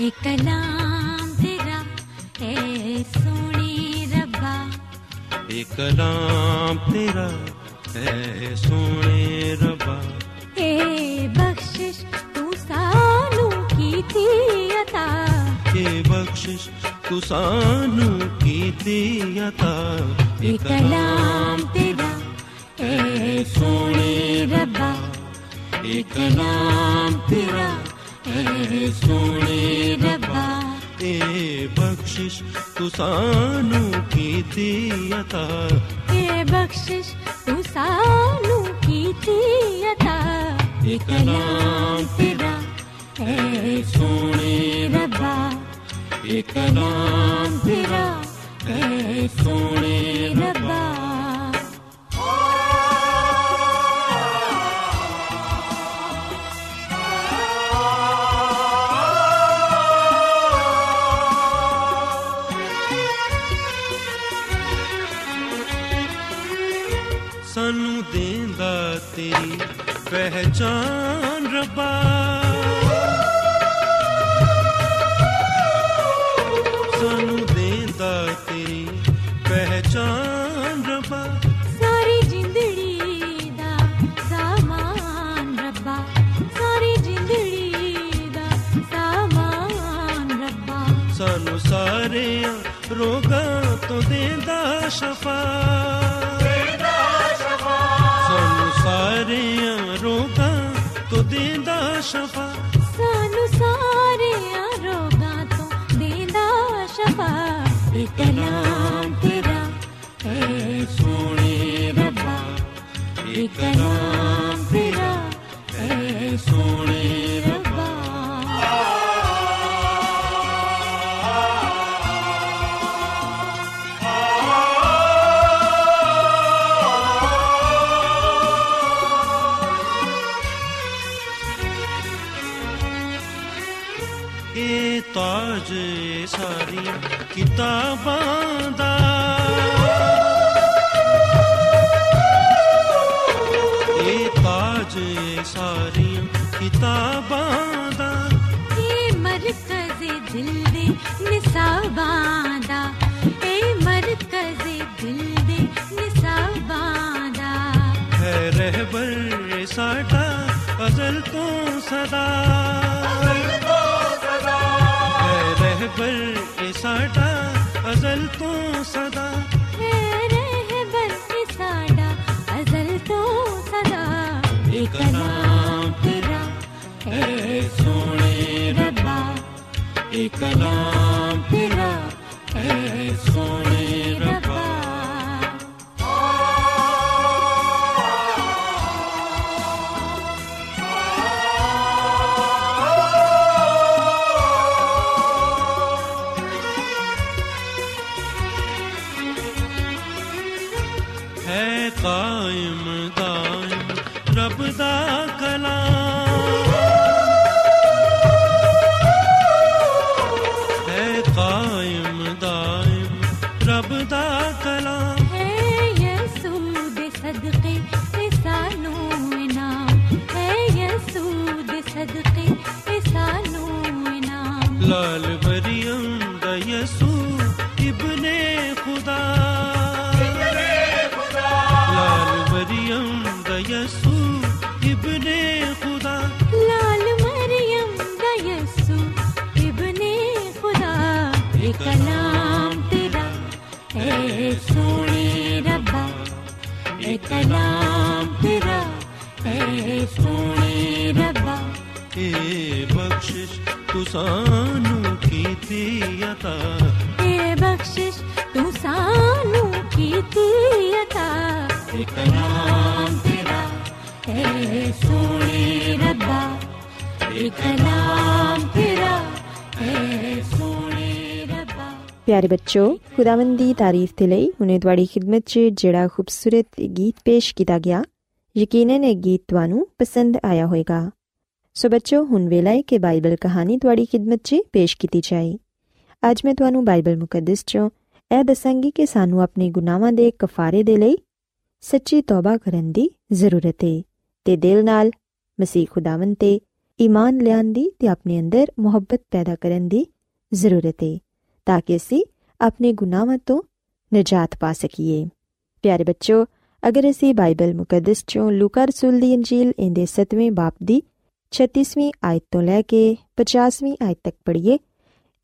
کلام تیرا ہے سونے ربا ایک کلام تیرا ہے سونے ربا اے بخشش تو سانو کی تھی عطا یہ بخشش تو سانو کی دی عطا ایک کلام تیرا ہے سونے ربا ایک کلام تیرا سونے ربا اے بخشش تو سانو کی دی عطا اے بخشش تو سانو کی تھی عطا ایک کلام تیرا ہے سونے ربا۔ ایک کلام تیرا ہے سونے ربا۔ تیری پہچان ربا لال مریم دا یسو ابن خدا۔ لال مریم دا یسو ابن خدا۔ لال مریم دا یسو ابن خدا۔ ایک نام تیرا اے سونے ربا یہ کلام تیرا اے سونے ربا اے بخشش تسان سے عطا اے بخشش تو سانو کی عطا ایک نام تیرا اے سونے ربا ایک نام تیرا اے سونے پیارے بچوں خداون کی تعریف کے لیے ہوں تاری خدمت سے جڑا خوبصورت گیت پیش کیتا گیا یقیناً یہ گیت پسند آیا ہوئے گا سو بچوں ہوں ویلا ہے کہ بائبل کہانی تھوڑی خدمت چ پیش کی جائے اج میں بائبل مقدس چو یہ دسای کہ سانوں اپنے گناواں کے کفارے دل سچی توبہ کرن کی ضرورت ہے تو دل مسیح خداون ایمان لیان کی اپنے اندر محبت پیدا کرنے کی ضرورت ہے تاکہ اِسی اپنے گناواں تو نجات پا سکیے۔ پیاارے بچوں، اگر اِسی بائبل مقدس چوں لوکا رسول کی انجیل اندر ستویں باپ کی 36ਵੀਂ ਆਇਤ ਤੋਂ ਲੈ ਕੇ 50ਵੀਂ ਆਇਤ ਤੱਕ ਪੜ੍ਹੀਏ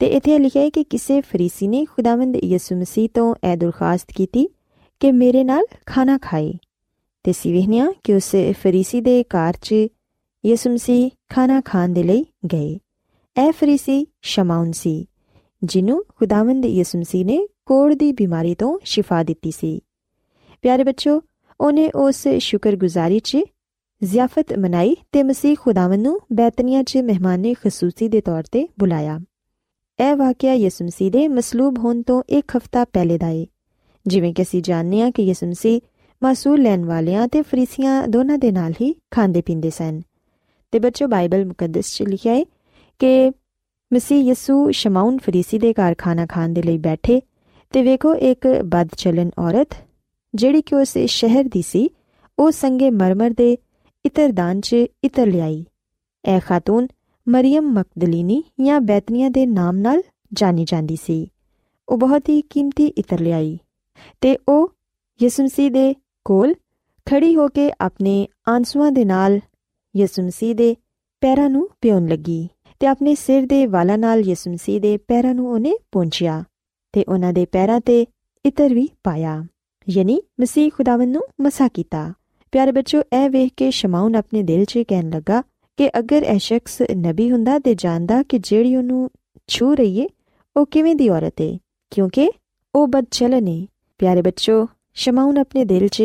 ਤੇ ਇੱਥੇ ਲਿਖਿਆ ਹੈ ਕਿ ਕਿਸੇ ਫਰੀਸੀ ਨੇ ਖੁਦਾਵੰਦ ਯਿਸੂ ਮਸੀਹ ਤੋਂ ਇਹ ਦਰਖਾਸਤ ਕੀਤੀ ਕਿ ਮੇਰੇ ਨਾਲ ਖਾਣਾ ਖਾਏ ਤੇ ਸਿਵਹਨਿਆ ਕਿ ਉਸ ਫਰੀਸੀ ਦੇ ਘਰ 'ਚ ਯਿਸੂ ਮਸੀਹ ਖਾਣਾ ਖਾਣ ਦੇ ਲਈ ਗਏ ਇਹ ਫਰੀਸੀ ਸ਼ਮਾਉਨ ਸੀ ਜਿਹਨੂੰ ਖੁਦਾਵੰਦ ਯਿਸੂ ਮਸੀਹ ਨੇ ਕੋੜ ਦੀ ਬਿਮਾਰੀ ਤੋਂ ਸ਼ਿਫਾ ਦਿੱਤੀ ਸੀ ਪਿਆਰੇ ਬੱਚੋ ਉਹਨੇ ਉਸ ਸ਼ੁਕਰਗੁਜ਼ਾਰੀ 'ਚ ਜ਼ਿਆਫਤ ਮਨਾਈ ਤੇ ਮਸੀਹ ਖੁਦਾਵੰਦ ਨੂੰ ਬੈਤਨੀਆ 'ਚ ਮਹਿਮਾਨੇ ਖਸੂਸੀ ਦੇ ਤੌਰ ਤੇ ਬੁਲਾਇਆ ਇਹ ਵਾਕਿਆ ਯਿਸੂ ਮਸੀਹ ਦੇ ਮਸਲੂਬ ਹੋਣ ਤੋਂ ਇੱਕ ਹਫ਼ਤਾ ਪਹਿਲੇ ਦਾ ਹੈ ਜਿਵੇਂ ਕਿ ਅਸੀਂ ਜਾਣਦੇ ਹਾਂ ਕਿ ਯਿਸੂ ਮਸੀਹ ਮਾਸੂਲ ਲੈਣ ਵਾਲਿਆਂ ਤੇ ਫਰੀਸੀਆਂ ਦੋਨਾਂ ਦੇ ਨਾਲ ਹੀ ਖਾਂਦੇ ਪੀਂਦੇ ਸਨ ਤੇ ਬੱਚੋ ਬਾਈਬਲ ਮੁਕੱਦਸ 'ਚ ਲਿਖਿਆ ਹੈ ਕਿ ਮਸੀਹ ਯਿਸੂ ਸ਼ਮਾਉਨ ਫਰੀਸੀ ਦੇ ਘਰ ਖਾਣਾ ਖਾਣ ਦੇ ਲਈ ਬੈਠੇ ਤੇ ਵੇਖੋ ਇੱਕ ਬਦਚਲਨ ਔਰਤ ਜਿਹੜੀ ਕਿ ਉਸ ਸ਼ਹਿਰ ਦੀ ਸੀ ਉਹ ਸੰਗੇ ਮਰਮਰ اطردان سے اطراح خاتون مریئم مقدلینی یا بےتنیا کے نام نال جانی جاتی بہت ہی قیمتی اطرائی یسمسی کو کھڑی ہو کے اپنے آنسواں یسمسی کے پیروں پیونے لگی اپنے سر کے والا یسمسی کے پیروں پہنچیا تو انہوں کے پیروں سے اطرو پایا یعنی مسیح خداون مسا کیا پیارے بچوں، اے ویک کے شماؤن اپنے دل چ کہن لگا کہ اگر اے شخص نبی ہوں تو جاندہ کہ جیڑی ان چھو رہی ہے وہ کیویں دی عورت ہے؟ کیونکہ وہ بد چلن ہے۔ پیارے بچوں، شماؤن اپنے دل چ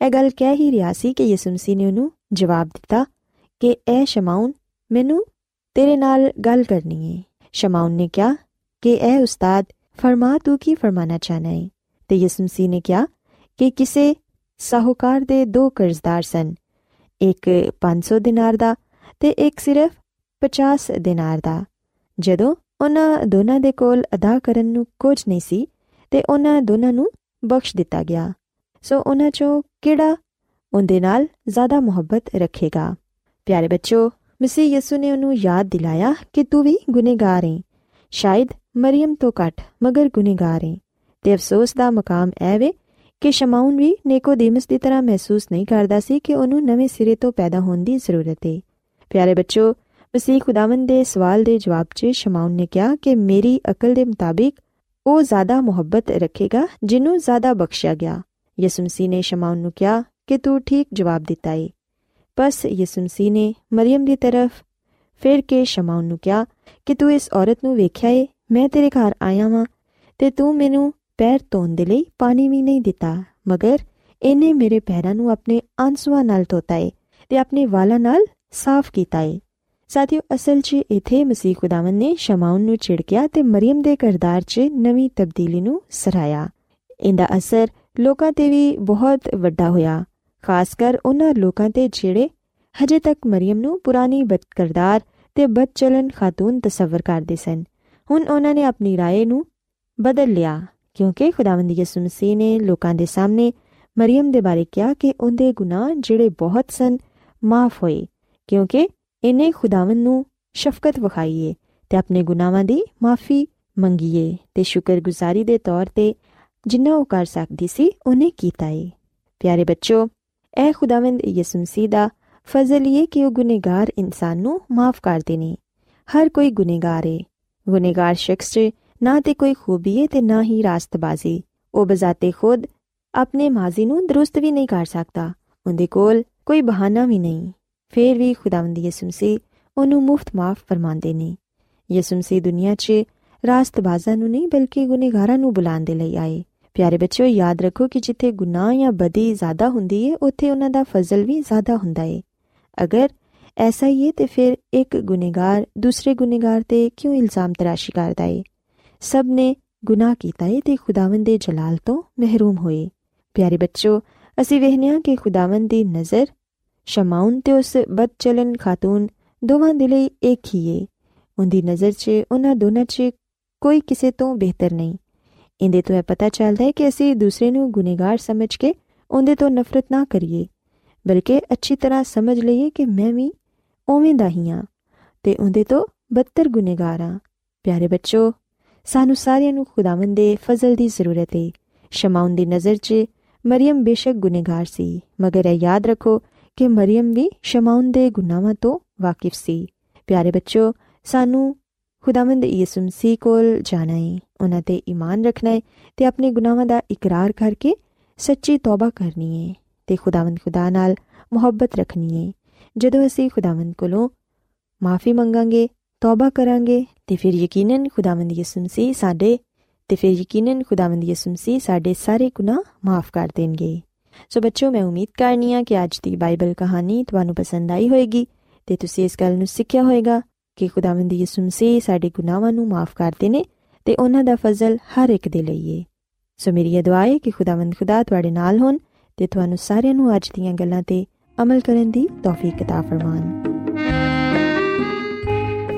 اے گل کہہ ہی رہا سی کہ سسمسی نے انہوں جواب دیتا کہ اے شماؤن مینو تیرے نال گل کرنی ہے۔ شماؤن نے کیا کہ اے استاد، فرما تو کی فرمانا چاہنا ہے؟ تو یسمسی نے کیا کہ کسی ساہوکار دو کرزدار سن۔ ایک پانچ سو دنار پچاس دنار کا جدو دونوں کے کو ادا کرنے کچھ نہیں سی تو ان دونوں بخش دیا سو ان چوں کہڑا اندر زیادہ محبت رکھے گا۔ پیارے بچوں مسی یسو نے انہوں یاد دلایا کہ توں بھی گنےگار ہے شاید مریم تو کٹ، مگر گنہگار ہے تو افسوس کا مقام ای کہ شماون طرح محسوس نہیں کرتا کہ ان سرے تو پیارے بچوں کے سوال کے جواب سے شماؤن نے کہا کہ میری اقل کے وہ زیادہ محبت رکھے گا جنوں زیادہ بخشیا گیا۔ یسمسی نے شما نا کہ تھی جواب دتا ہے۔ بس یسمسی نے مریئم کی طرف فر کے شماؤن کیا کہ تورت نیکھا ہے، میں تیرے گھر آیا وا تو تینوں ਪੈਰ ਧੋਣ ਦੇ ਲਈ ਪਾਣੀ ਵੀ ਨਹੀਂ ਦਿੱਤਾ ਮਗਰ ਇਹਨੇ ਮੇਰੇ ਪੈਰਾਂ ਨੂੰ ਆਪਣੇ ਆਂਸੂਆਂ ਨਾਲ ਧੋਤਾ ਏ ਤੇ ਆਪਣੇ ਵਾਲਾਂ ਨਾਲ ਸਾਫ਼ ਕੀਤਾ ਏ ਸਾਥੀਓ ਅਸਲ 'ਚ ਇਥੇ ਮਸੀਹ ਖੁਦਾਵੰਦ ਨੇ ਸ਼ਮਾਉਨ ਨੂੰ ਛਿੜਕਿਆ ਤੇ ਮਰੀਮ ਦੇ ਕਿਰਦਾਰ 'ਚ ਨਵੀਂ ਤਬਦੀਲੀ ਨੂੰ ਸਰਾਇਆ ਇਹਦਾ ਅਸਰ ਲੋਕਾਂ ਤੇ ਵੀ ਬਹੁਤ ਵੱਡਾ ਹੋਇਆ ਖਾਸ ਕਰ ਉਹਨਾਂ ਲੋਕਾਂ ਤੇ ਜਿਹੜੇ ਹਜੇ ਤੱਕ ਮਰੀਮ ਨੂੰ ਪੁਰਾਣੀ ਬਦਕਰਦਾਰ ਤੇ ਬਦਚਲਨ ਖਾਤੂਨ ਤਸਵਰ ਕਰਦੇ ਸਨ ਹੁਣ ਉਹਨਾਂ ਨੇ ਆਪਣੀ رائے ਨੂੰ ਬਦਲ ਲਿਆ ਕਿਉਂਕਿ ਖੁਦਾਵੰਦ ਯਿਸੂ ਮਸੀਹ ਨੇ ਲੋਕਾਂ ਦੇ ਸਾਹਮਣੇ ਮਰੀਮ ਦੇ ਬਾਰੇ ਕਿਹਾ ਕਿ ਉਹਦੇ ਗੁਨਾਹ ਜਿਹੜੇ ਬਹੁਤ ਸਨ ਮਾਫ ਹੋਏ ਕਿਉਂਕਿ ਇਹਨੇ ਖੁਦਾਵੰਦ ਨੂੰ ਸ਼ਫਕਤ ਵਿਖਾਈਏ ਤੇ ਆਪਣੇ ਗੁਨਾਹਾਂ ਦੀ ਮਾਫੀ ਮੰਗੀਏ ਤੇ ਸ਼ੁਕਰਗੁਜ਼ਾਰੀ ਦੇ ਤੌਰ ਤੇ ਜਿੰਨਾ ਉਹ ਕਰ ਸਕਦੀ ਸੀ ਉਹਨੇ ਕੀਤਾ ਏ ਪਿਆਰੇ ਬੱਚੋ ਇਹ ਖੁਦਾਵੰਦ ਯਿਸੂ ਮਸੀਹ ਦਾ ਫਜ਼ਲ ਇਹ ਕਿ ਉਹ ਗੁਨੇਗਾਰ ਇਨਸਾਨ ਨੂੰ ਮਾਫ ਕਰਦੇ ਨੇ ਹਰ ਕੋਈ ਗੁਨੇਗਾਰ ਏ ਗੁਨੇਗਾਰ ਸ਼ਖਸ 'ਚ کوئی خوبی ہے نہ ہی راست بازی وہ بذا خود اپنے ماضی نظر بھی نہیں کر سکتا۔ اندر کوئی بہانا بھی نہیں۔ پھر بھی خداون یسومسی انہوں مفت معاف فرما نہیں یسومسی دنیا چاس بازاں نہیں بلکہ گنےگاروں بلاؤ دل آئے۔ پیارے بچے یاد رکھو کہ جیت گنا یا بدی زیادہ ہوں اتنے انہوں کا فضل بھی زیادہ ہوں اگر ایسا ہی ہے تو پھر ایک گنہگار دوسرے گنےگار سے کیوں الزام تلاشی کرتا ہے؟ سب نے گناہ کیا ہے خداون کے جلال تو محروم ہوئے۔ پیارے بچوں، اِسی وا کہ خداون کی نظر شماؤن تو اس بد چلن خاتون دونوں دل ایک ہی ان کی نظر چونہ چ کوئی کسی تو بہتر نہیں۔ اندر تو یہ پتا چلتا ہے کہ اِسی دوسرے گنےگار سمجھ کے اندر تو نفرت نہ کریے، بلکہ اچھی طرح سمجھ لیے کہ میں بھی اوے دیں ہاں۔ تو اندھے تو بدتر گنےگار ہاں۔ پیارے بچوں سانوں سارایا خداوند فضل کی ضرورت ہے شماؤن کی نظر چ مریم بے شک گنہگار سے مگر یہ یاد رکھو کہ مریم بھی شماؤن کے گناواں تو واقف سی. پیارے بچوں سانوں خداوند سی کو جانا ہے انہوں سے ایمان رکھنا ہے تو اپنے گناواں کا اقرار کر کے سچی تعبہ کرنی ہے تو خداوت خدا نال محبت رکھنی ہے۔ جدو اِسی خداوت کو معافی منگا گے توبہ کریں گے تو پھر یقیناً خداوند یسوع مسیح ساڈے تو پھر یقیناً خداوند یسوع مسیح ساڈے سارے گناہ معاف کر دیں گے۔ سو بچوں، میں امید کرنی ہاں کہ اج دی بائبل کہانی تانوں پسند آئی ہوئے گی، تے تسی اس گل نو سیکھیا ہوئے گا کہ خداوند یسوع مسیح ساڈے گناہاں نو معاف کردے نے تے انہاں دا فضل ہر ایک دے لئی ہے سو میری دعا ہے کہ خداوند خدا تواڈے نال ہون، تے تانوں سارے نو اج دیاں گلاں تے عمل کرن دی توفیق عطا فرمان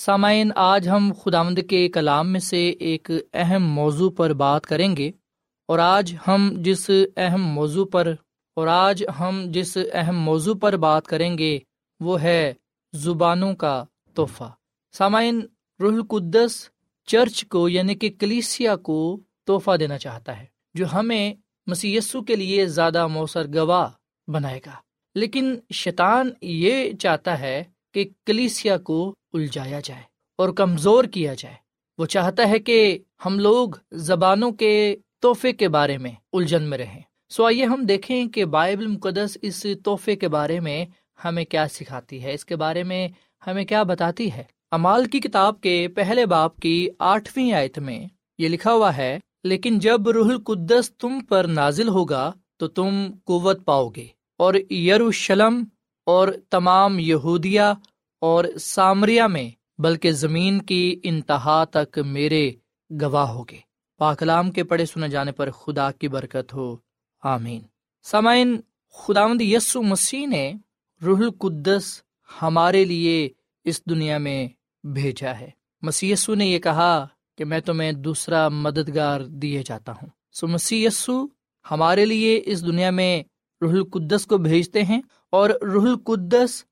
سامعین، آج ہم خداوند کے کلام میں سے ایک اہم موضوع پر بات کریں گے اور آج ہم جس اہم موضوع پر اور آج ہم جس اہم موضوع پر بات کریں گے وہ ہے زبانوں کا تحفہ۔ سامعین، روح القدس چرچ کو یعنی کہ کلیسیا کو تحفہ دینا چاہتا ہے، جو ہمیں مسی کے لیے زیادہ مؤثر گواہ بنائے گا۔ لیکن شیطان یہ چاہتا ہے کہ کلیسیا کو الجھایا جائے اور کمزور کیا جائے۔ وہ چاہتا ہے کہ ہم لوگ زبانوں کے تحفے کے بارے میں الجھن میں رہیں۔ سو آئیے ہم دیکھیں کہ بائبل مقدس اس تحفے کے بارے میں ہمیں کیا سکھاتی ہے۔ اس کے بارے میں ہمیں کیا بتاتی ہے۔ امال کی کتاب کے پہلے باپ کی آٹھویں آیت میں یہ لکھا ہوا ہے، لیکن جب روح القدس تم پر نازل ہوگا تو تم قوت پاؤ گے اور یروشلم اور تمام یہودیا اور سامریا میں، بلکہ زمین کی انتہا تک میرے گواہ ہوگے۔ پاکلام کے پڑھے سنے جانے پر خدا کی برکت ہو۔ آمین۔ سامعین، خداوند یسو مسیح نے روح القدس ہمارے لیے اس دنیا میں بھیجا ہے۔ مسیسو نے یہ کہا کہ میں تمہیں دوسرا مددگار دیے جاتا ہوں۔ سو مسیسو ہمارے لیے اس دنیا میں روح القدس کو بھیجتے ہیں اور روح القدس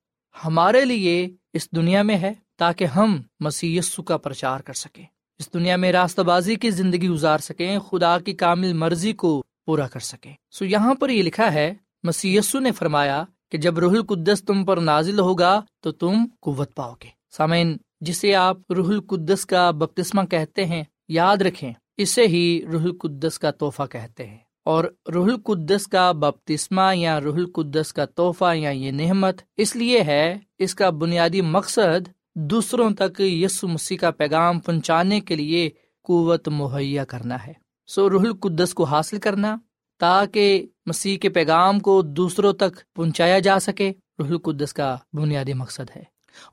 ہمارے لیے اس دنیا میں ہے تاکہ ہم مسیسو کا پرچار کر سکیں۔ اس دنیا میں راستہ بازی کی زندگی گزار سکیں، خدا کی کامل مرضی کو پورا کر سکیں۔ سو یہاں پر یہ لکھا ہے مسیسو نے فرمایا کہ جب روح القدس تم پر نازل ہوگا تو تم قوت پاؤ گے۔ سامعین، جسے آپ روح القدس کا بپتسمہ کہتے ہیں، یاد رکھیں، اسے ہی روح القدس کا تحفہ کہتے ہیں۔ اور روح القدس کا بپتسمہ یا روح القدس کا تحفہ یا یہ نعمت اس لیے ہے، اس کا بنیادی مقصد دوسروں تک یسو مسیح کا پیغام پہنچانے کے لیے قوت مہیا کرنا ہے۔ سو روح القدس کو حاصل کرنا، تاکہ مسیح کے پیغام کو دوسروں تک پہنچایا جا سکے، روح القدس کا بنیادی مقصد ہے۔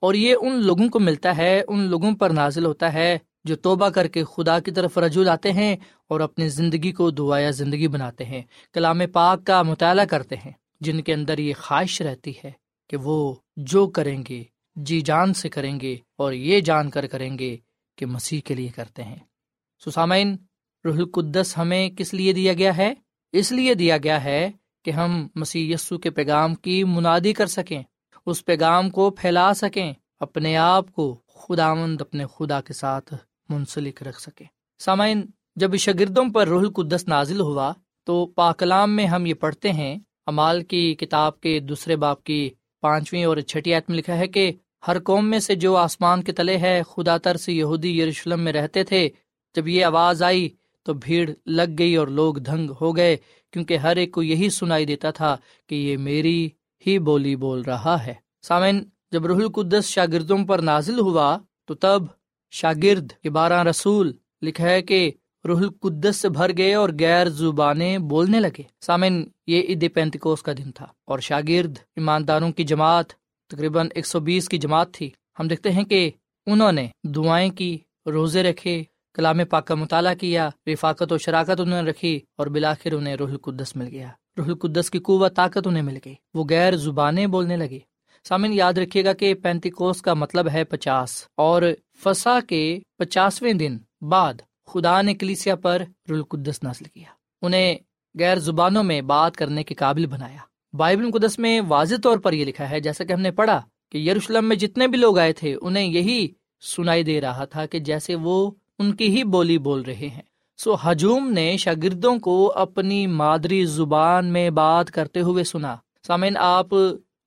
اور یہ ان لوگوں کو ملتا ہے، ان لوگوں پر نازل ہوتا ہے جو توبہ کر کے خدا کی طرف رجوع لاتے ہیں اور اپنی زندگی کو دعایا زندگی بناتے ہیں، کلام پاک کا مطالعہ کرتے ہیں۔ جن کے اندر یہ خواہش رہتی ہے کہ وہ جو کریں گے جی جان سے کریں گے اور یہ جان کر کریں گے کہ مسیح کے لیے کرتے ہیں۔ سسامین، روح القدس ہمیں کس لیے دیا گیا ہے؟ اس لیے دیا گیا ہے کہ ہم مسیح یسو کے پیغام کی منادی کر سکیں، اس پیغام کو پھیلا سکیں، اپنے آپ کو خدا مند اپنے خدا کے ساتھ منسلک رکھ سکے۔ سامعین، جب شاگردوں پر روح القدس نازل ہوا، تو پاکلام میں ہم یہ پڑھتے ہیں، امال کی کتاب کے دوسرے باپ کی پانچویں اور چھٹی آیت میں لکھا ہے کہ ہر قوم میں سے جو آسمان کے تلے ہے، خدا تر سے یہودی یروشلم میں رہتے تھے۔ جب یہ آواز آئی، تو بھیڑ لگ گئی اور لوگ دھنگ ہو گئے، کیونکہ ہر ایک کو یہی سنائی دیتا تھا کہ یہ میری ہی بولی بول رہا ہے۔ سامن جب رح القدس شاگردوں پر نازل ہوا، تو تب شاگرد کے بارہ رسول لکھا ہے کہ روح القدس سے بھر گئے اور غیر زبانیں بولنے لگے۔ سامن یہ عید پینتکوس کا دن تھا اور شاگرد ایمانداروں کی جماعت تقریباً ایک سو بیس کی جماعت تھی۔ ہم دیکھتے ہیں کہ انہوں نے دعائیں کی، روزے رکھے، کلام پاک کا مطالعہ کیا، رفاقت و شراکت انہوں نے رکھی اور بلاخر انہیں روح القدس مل گیا۔ روح القدس کی قوت، طاقت انہیں مل گئی۔ وہ غیر زبانیں بولنے لگے۔ سامن، یاد رکھیے گا کہ پینتی کوس کا مطلب ہے پچاس اور فسا کے پچاسویں دن بعد خدا نے کلیسیا پر روح القدس نسل کیا۔ انہیں غیر زبانوں میں بات کرنے کے قابل بنایا۔ بائبل مقدس میں واضح طور پر یہ لکھا ہے، جیسا کہ ہم نے پڑھا کہ یروشلم میں جتنے بھی لوگ آئے تھے، انہیں یہی سنائی دے رہا تھا کہ جیسے وہ ان کی ہی بولی بول رہے ہیں۔ سو ہجوم نے شاگردوں کو اپنی مادری زبان میں بات کرتے ہوئے سنا۔ سامعین آپ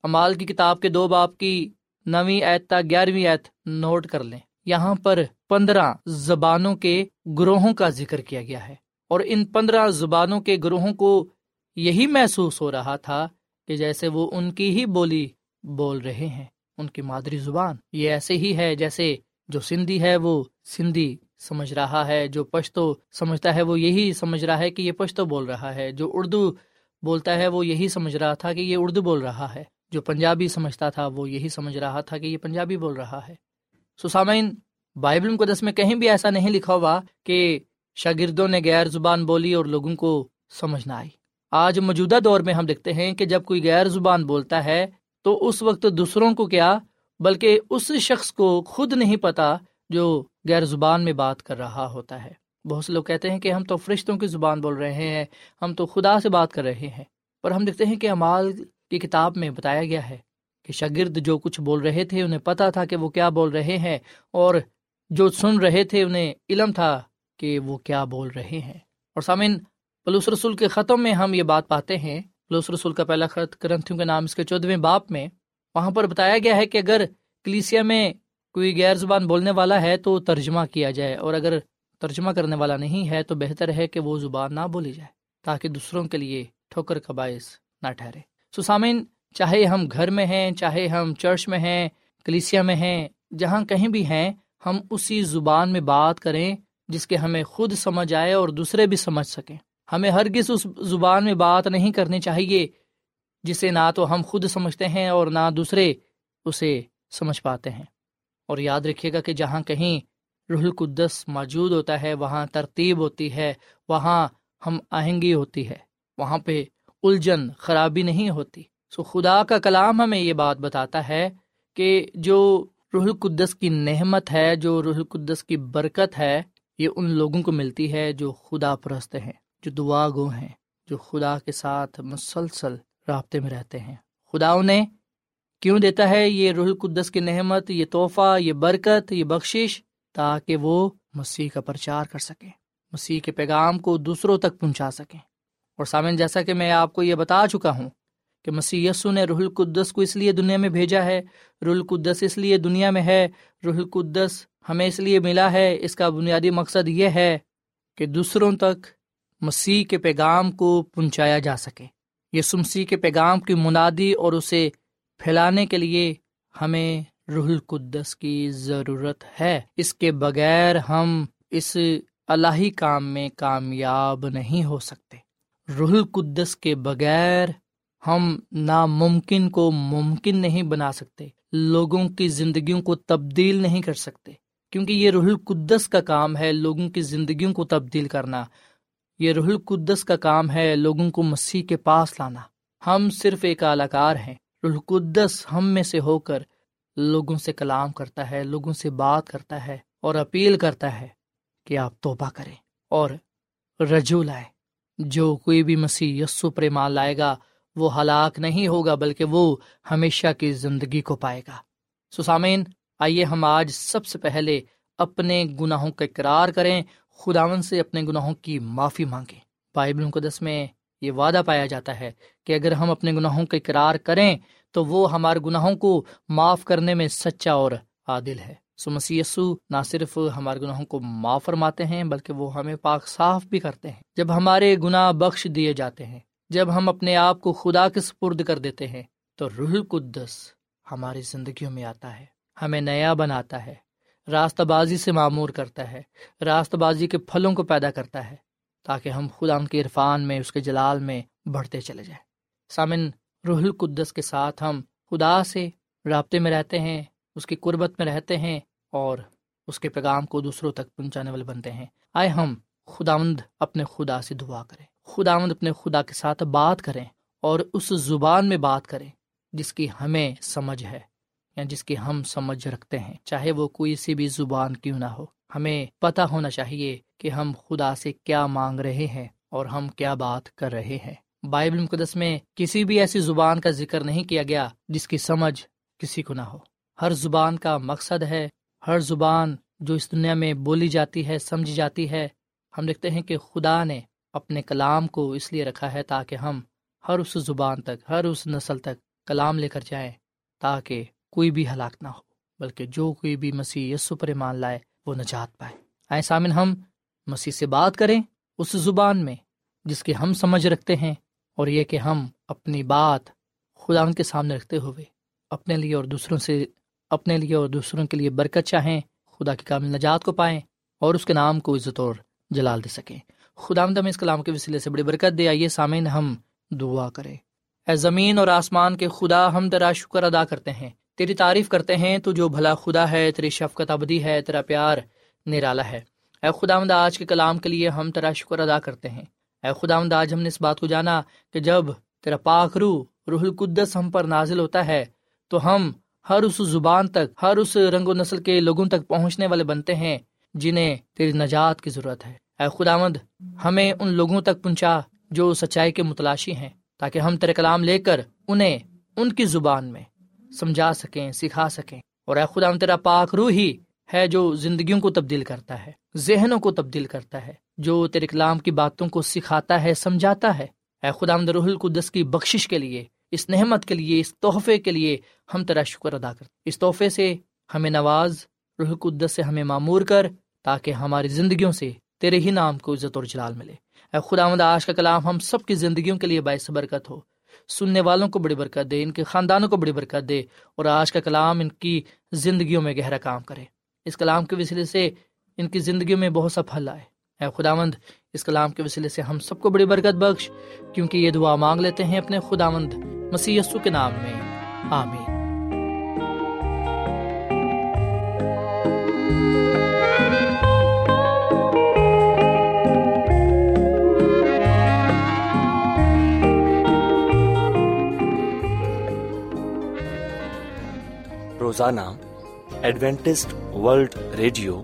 امال کی کتاب کے دو باپ کی نویں ایتا گیارہویں ایت نوٹ کر لیں۔ یہاں پر پندرہ زبانوں کے گروہوں کا ذکر کیا گیا ہے اور ان پندرہ زبانوں کے گروہوں کو یہی محسوس ہو رہا تھا کہ جیسے وہ ان کی ہی بولی بول رہے ہیں، ان کی مادری زبان۔ یہ ایسے ہی ہے جیسے جو سندھی ہے وہ سندھی سمجھ رہا ہے، جو پشتو سمجھتا ہے وہ یہی سمجھ رہا ہے کہ یہ پشتو بول رہا ہے۔ جو اردو بولتا ہے وہ یہی سمجھ رہا تھا کہ یہ اردو بول رہا ہے۔ جو پنجابی سمجھتا تھا، وہ یہی سمجھ رہا تھا کہ یہ پنجابی بول رہا ہے۔ سسامین بائبل مقدس میں کہیں بھی ایسا نہیں لکھا ہوا کہ شاگردوں نے غیر زبان بولی اور لوگوں کو سمجھ نہ آئی۔ آج موجودہ دور میں ہم دیکھتے ہیں کہ جب کوئی غیر زبان بولتا ہے، تو اس وقت دوسروں کو کیا، بلکہ اس شخص کو خود نہیں پتا جو غیر زبان میں بات کر رہا ہوتا ہے۔ بہت سے لوگ کہتے ہیں کہ ہم تو فرشتوں کی زبان بول رہے ہیں، ہم تو خدا سے بات کر رہے ہیں۔ پر ہم دیکھتے ہیں کہ امال کی کتاب میں بتایا گیا ہے کہ شاگرد جو کچھ بول رہے تھے انہیں پتا تھا کہ وہ کیا بول رہے ہیں اور جو سن رہے تھے انہیں علم تھا کہ وہ کیا بول رہے ہیں۔ اور سامن پلوس رسول کے ختم میں ہم یہ بات پاتے ہیں۔ پلوس رسول کا پہلا خط گرنتھیوں کے نام اس کے چودہویں باپ میں وہاں پر بتایا گیا ہے کہ اگر کلیسیا میں کوئی غیر زبان بولنے والا ہے تو ترجمہ کیا جائے اور اگر ترجمہ کرنے والا نہیں ہے تو بہتر ہے کہ وہ زبان نہ بولی جائے تاکہ دوسروں کے لیے ٹھوکر کا باعث نہ ٹھہرے۔ سسامین چاہے ہم گھر میں ہیں، چاہے ہم چرچ میں ہیں، کلیسیا میں ہیں، جہاں کہیں بھی ہیں، ہم اسی زبان میں بات کریں جس کے ہمیں خود سمجھ آئے اور دوسرے بھی سمجھ سکیں۔ ہمیں ہرگز اس زبان میں بات نہیں کرنی چاہیے، جسے نہ تو ہم خود سمجھتے ہیں اور نہ دوسرے اسے سمجھ پاتے ہیں۔ اور یاد رکھیے گا کہ جہاں کہیں رح القدس موجود ہوتا ہے، وہاں ترتیب ہوتی ہے، وہاں ہم آہنگی ہوتی ہے، وہاں پہ الجھن خرابی نہیں ہوتی۔ سو خدا کا کلام ہمیں یہ بات بتاتا ہے کہ جو روح القدس کی نعمت ہے، جو روح القدس کی برکت ہے، یہ ان لوگوں کو ملتی ہے جو خدا پرست ہیں، جو دعا گو ہیں، جو خدا کے ساتھ مسلسل رابطے میں رہتے ہیں۔ خدا انہیں کیوں دیتا ہے یہ روح القدس کی نعمت، یہ تحفہ، یہ برکت، یہ بخشش، تاکہ وہ مسیح کا پرچار کر سکیں، مسیح کے پیغام کو دوسروں تک پہنچا سکیں۔ اور سامن جیسا کہ میں آپ کو یہ بتا چکا ہوں کہ مسیح یسو نے رح القدس کو اس لیے دنیا میں بھیجا ہے۔ رح القدس اس لیے دنیا میں ہے رح القدس ہمیں اس لیے ملا ہے۔ اس کا بنیادی مقصد یہ ہے کہ دوسروں تک مسیح کے پیغام کو پہنچایا جا سکے۔ یہ مسیح کے پیغام کی منادی اور اسے پھیلانے کے لیے ہمیں رح القدس کی ضرورت ہے۔ اس کے بغیر ہم اس الہی کام میں کامیاب نہیں ہو سکتے۔ رح القدس کے بغیر ہم ناممکن کو ممکن نہیں بنا سکتے، لوگوں کی زندگیوں کو تبدیل نہیں کر سکتے۔ کیونکہ یہ رح القدس کا کام ہے لوگوں کی زندگیوں کو تبدیل کرنا۔ یہ رح القدس کا کام ہے لوگوں کو مسیح کے پاس لانا۔ ہم صرف ایک اعلی ہیں۔ رح القدس ہم میں سے ہو کر لوگوں سے کلام کرتا ہے، لوگوں سے بات کرتا ہے اور اپیل کرتا ہے کہ آپ توبہ کریں اور رجوع لائے جو کوئی بھی مسیح یسو پر مال لائے گا، وہ ہلاک نہیں ہوگا، بلکہ وہ ہمیشہ کی زندگی کو پائے گا۔ سسامین آئیے ہم آج سب سے پہلے اپنے گناہوں کا اقرار کریں خداون سے اپنے گناہوں کی معافی مانگیں۔ بائبل مقدس میں یہ وعدہ پایا جاتا ہے کہ اگر ہم اپنے گناہوں کا اقرار کریں، تو وہ ہمارے گناہوں کو معاف کرنے میں سچا اور عادل ہے۔ سو مسی نہ صرف ہمارے گناہوں کو معاف فرماتے ہیں، بلکہ وہ ہمیں پاک صاف بھی کرتے ہیں۔ جب ہمارے گناہ بخش دیے جاتے ہیں، جب ہم اپنے آپ کو خدا کے سپرد کر دیتے ہیں، تو روح القدس ہماری زندگیوں میں آتا ہے۔ ہمیں نیا بناتا ہے۔ راستہ بازی سے معمور کرتا ہے۔ راستہ بازی کے پھلوں کو پیدا کرتا ہے۔ تاکہ ہم خدا ان کے عرفان میں، اس کے جلال میں بڑھتے چلے جائیں۔ سامن روح القدس کے ساتھ ہم خدا سے رابطے میں رہتے ہیں، اس کی قربت میں رہتے ہیں اور اس کے پیغام کو دوسروں تک پہنچانے والے بنتے ہیں۔ آئے ہم، خداوند اپنے خدا سے دعا کریں۔ خداوند اپنے خدا کے ساتھ بات کریں اور اس زبان میں بات کریں جس کی ہمیں سمجھ ہے یا جس کی ہم سمجھ رکھتے ہیں۔ چاہے وہ کوئی سی بھی زبان کیوں نہ ہو، ہمیں پتہ ہونا چاہیے کہ ہم خدا سے کیا مانگ رہے ہیں اور ہم کیا بات کر رہے ہیں۔ بائبل مقدس میں کسی بھی ایسی زبان کا ذکر نہیں کیا گیا جس کی سمجھ کسی کو نہ ہو۔ ہر زبان کا مقصد ہے ہر زبان جو اس دنیا میں بولی جاتی ہے، سمجھی جاتی ہے۔ ہم دیکھتے ہیں کہ خدا نے اپنے کلام کو اس لیے رکھا ہے تاکہ ہم ہر اس زبان تک، ہر اس نسل تک کلام لے کر جائیں، تاکہ کوئی بھی ہلاک نہ ہو، بلکہ جو کوئی بھی مسیح یسو پر مان لائے، وہ نجات پائے۔ آئے سامن ہم مسیح سے بات کریں اس زبان میں جس کی ہم سمجھ رکھتے ہیں، اور یہ کہ ہم اپنی بات خدا ان کے سامنے رکھتے ہوئے اپنے لیے اور دوسروں سے اپنے لیے اور دوسروں کے لیے برکت چاہیں، خدا کی کامل نجات کو پائیں اور اس کے نام کو عزت اور جلال دے سکیں۔ خدا آمدہ اس کلام کے وسیلے سے بڑی برکت دے۔ آئیے، سامعین، ہم دعا کریں۔ اے زمین اور آسمان کے خدا، ہم تیرا شکر ادا کرتے ہیں۔ تیری تعریف کرتے ہیں، تو جو بھلا خدا ہے، تیری شفقت ابدی ہے، تیرا پیار نرالا ہے۔ اے خدا آمدہ، آج کے کلام کے لیے ہم تیرا شکر ادا کرتے ہیں۔ اے خدا آمدہ، آج ہم نے اس بات کو جانا کہ جب تیرا پاک روح روح القدس ہم پر نازل ہوتا ہے، تو ہم ہر اس زبان تک، ہر اس رنگ و نسل کے لوگوں تک پہنچنے والے بنتے ہیں جنہیں تیری نجات کی ضرورت ہے۔ اے خداوند، ہمیں ان لوگوں تک پہنچا جو سچائی کے متلاشی ہیں، تاکہ ہم تیرے کلام لے کر انہیں ان کی زبان میں سمجھا سکیں، سکھا سکیں۔ اور اے خدا تیرا پاک روح ہی ہے جو زندگیوں کو تبدیل کرتا ہے، ذہنوں کو تبدیل کرتا ہے، جو تیرے کلام کی باتوں کو سکھاتا ہے، سمجھاتا ہے۔ اے خدا روح القدس کی بخشش کے لیے اس نحمت کے لیے، اس تحفے کے لیے ہم تیرا شکر ادا کرتے اس تحفے سے ہمیں نواز، روح القدس سے ہمیں معمور کر تاکہ ہماری زندگیوں سے تیرے ہی نام کو عزت اور جلال ملے۔ اے خدا آج کا کلام ہم سب کی زندگیوں کے لیے باعث برکت ہو۔ سننے والوں کو بڑی برکت دے، ان کے خاندانوں کو بڑی برکت دے اور آج کا کلام ان کی زندگیوں میں گہرا کام کرے۔ اس کلام کے وسیلے سے ان کی زندگیوں میں بہت سا پھل آئے۔ اے خداوند، اس کلام کے وسیلے سے ہم سب کو بڑی برکت بخش، کیونکہ یہ دعا مانگ لیتے ہیں اپنے خداوند مسیح کے نام میں۔ آمین۔ روزانہ ایڈوینٹسٹ ورلڈ ریڈیو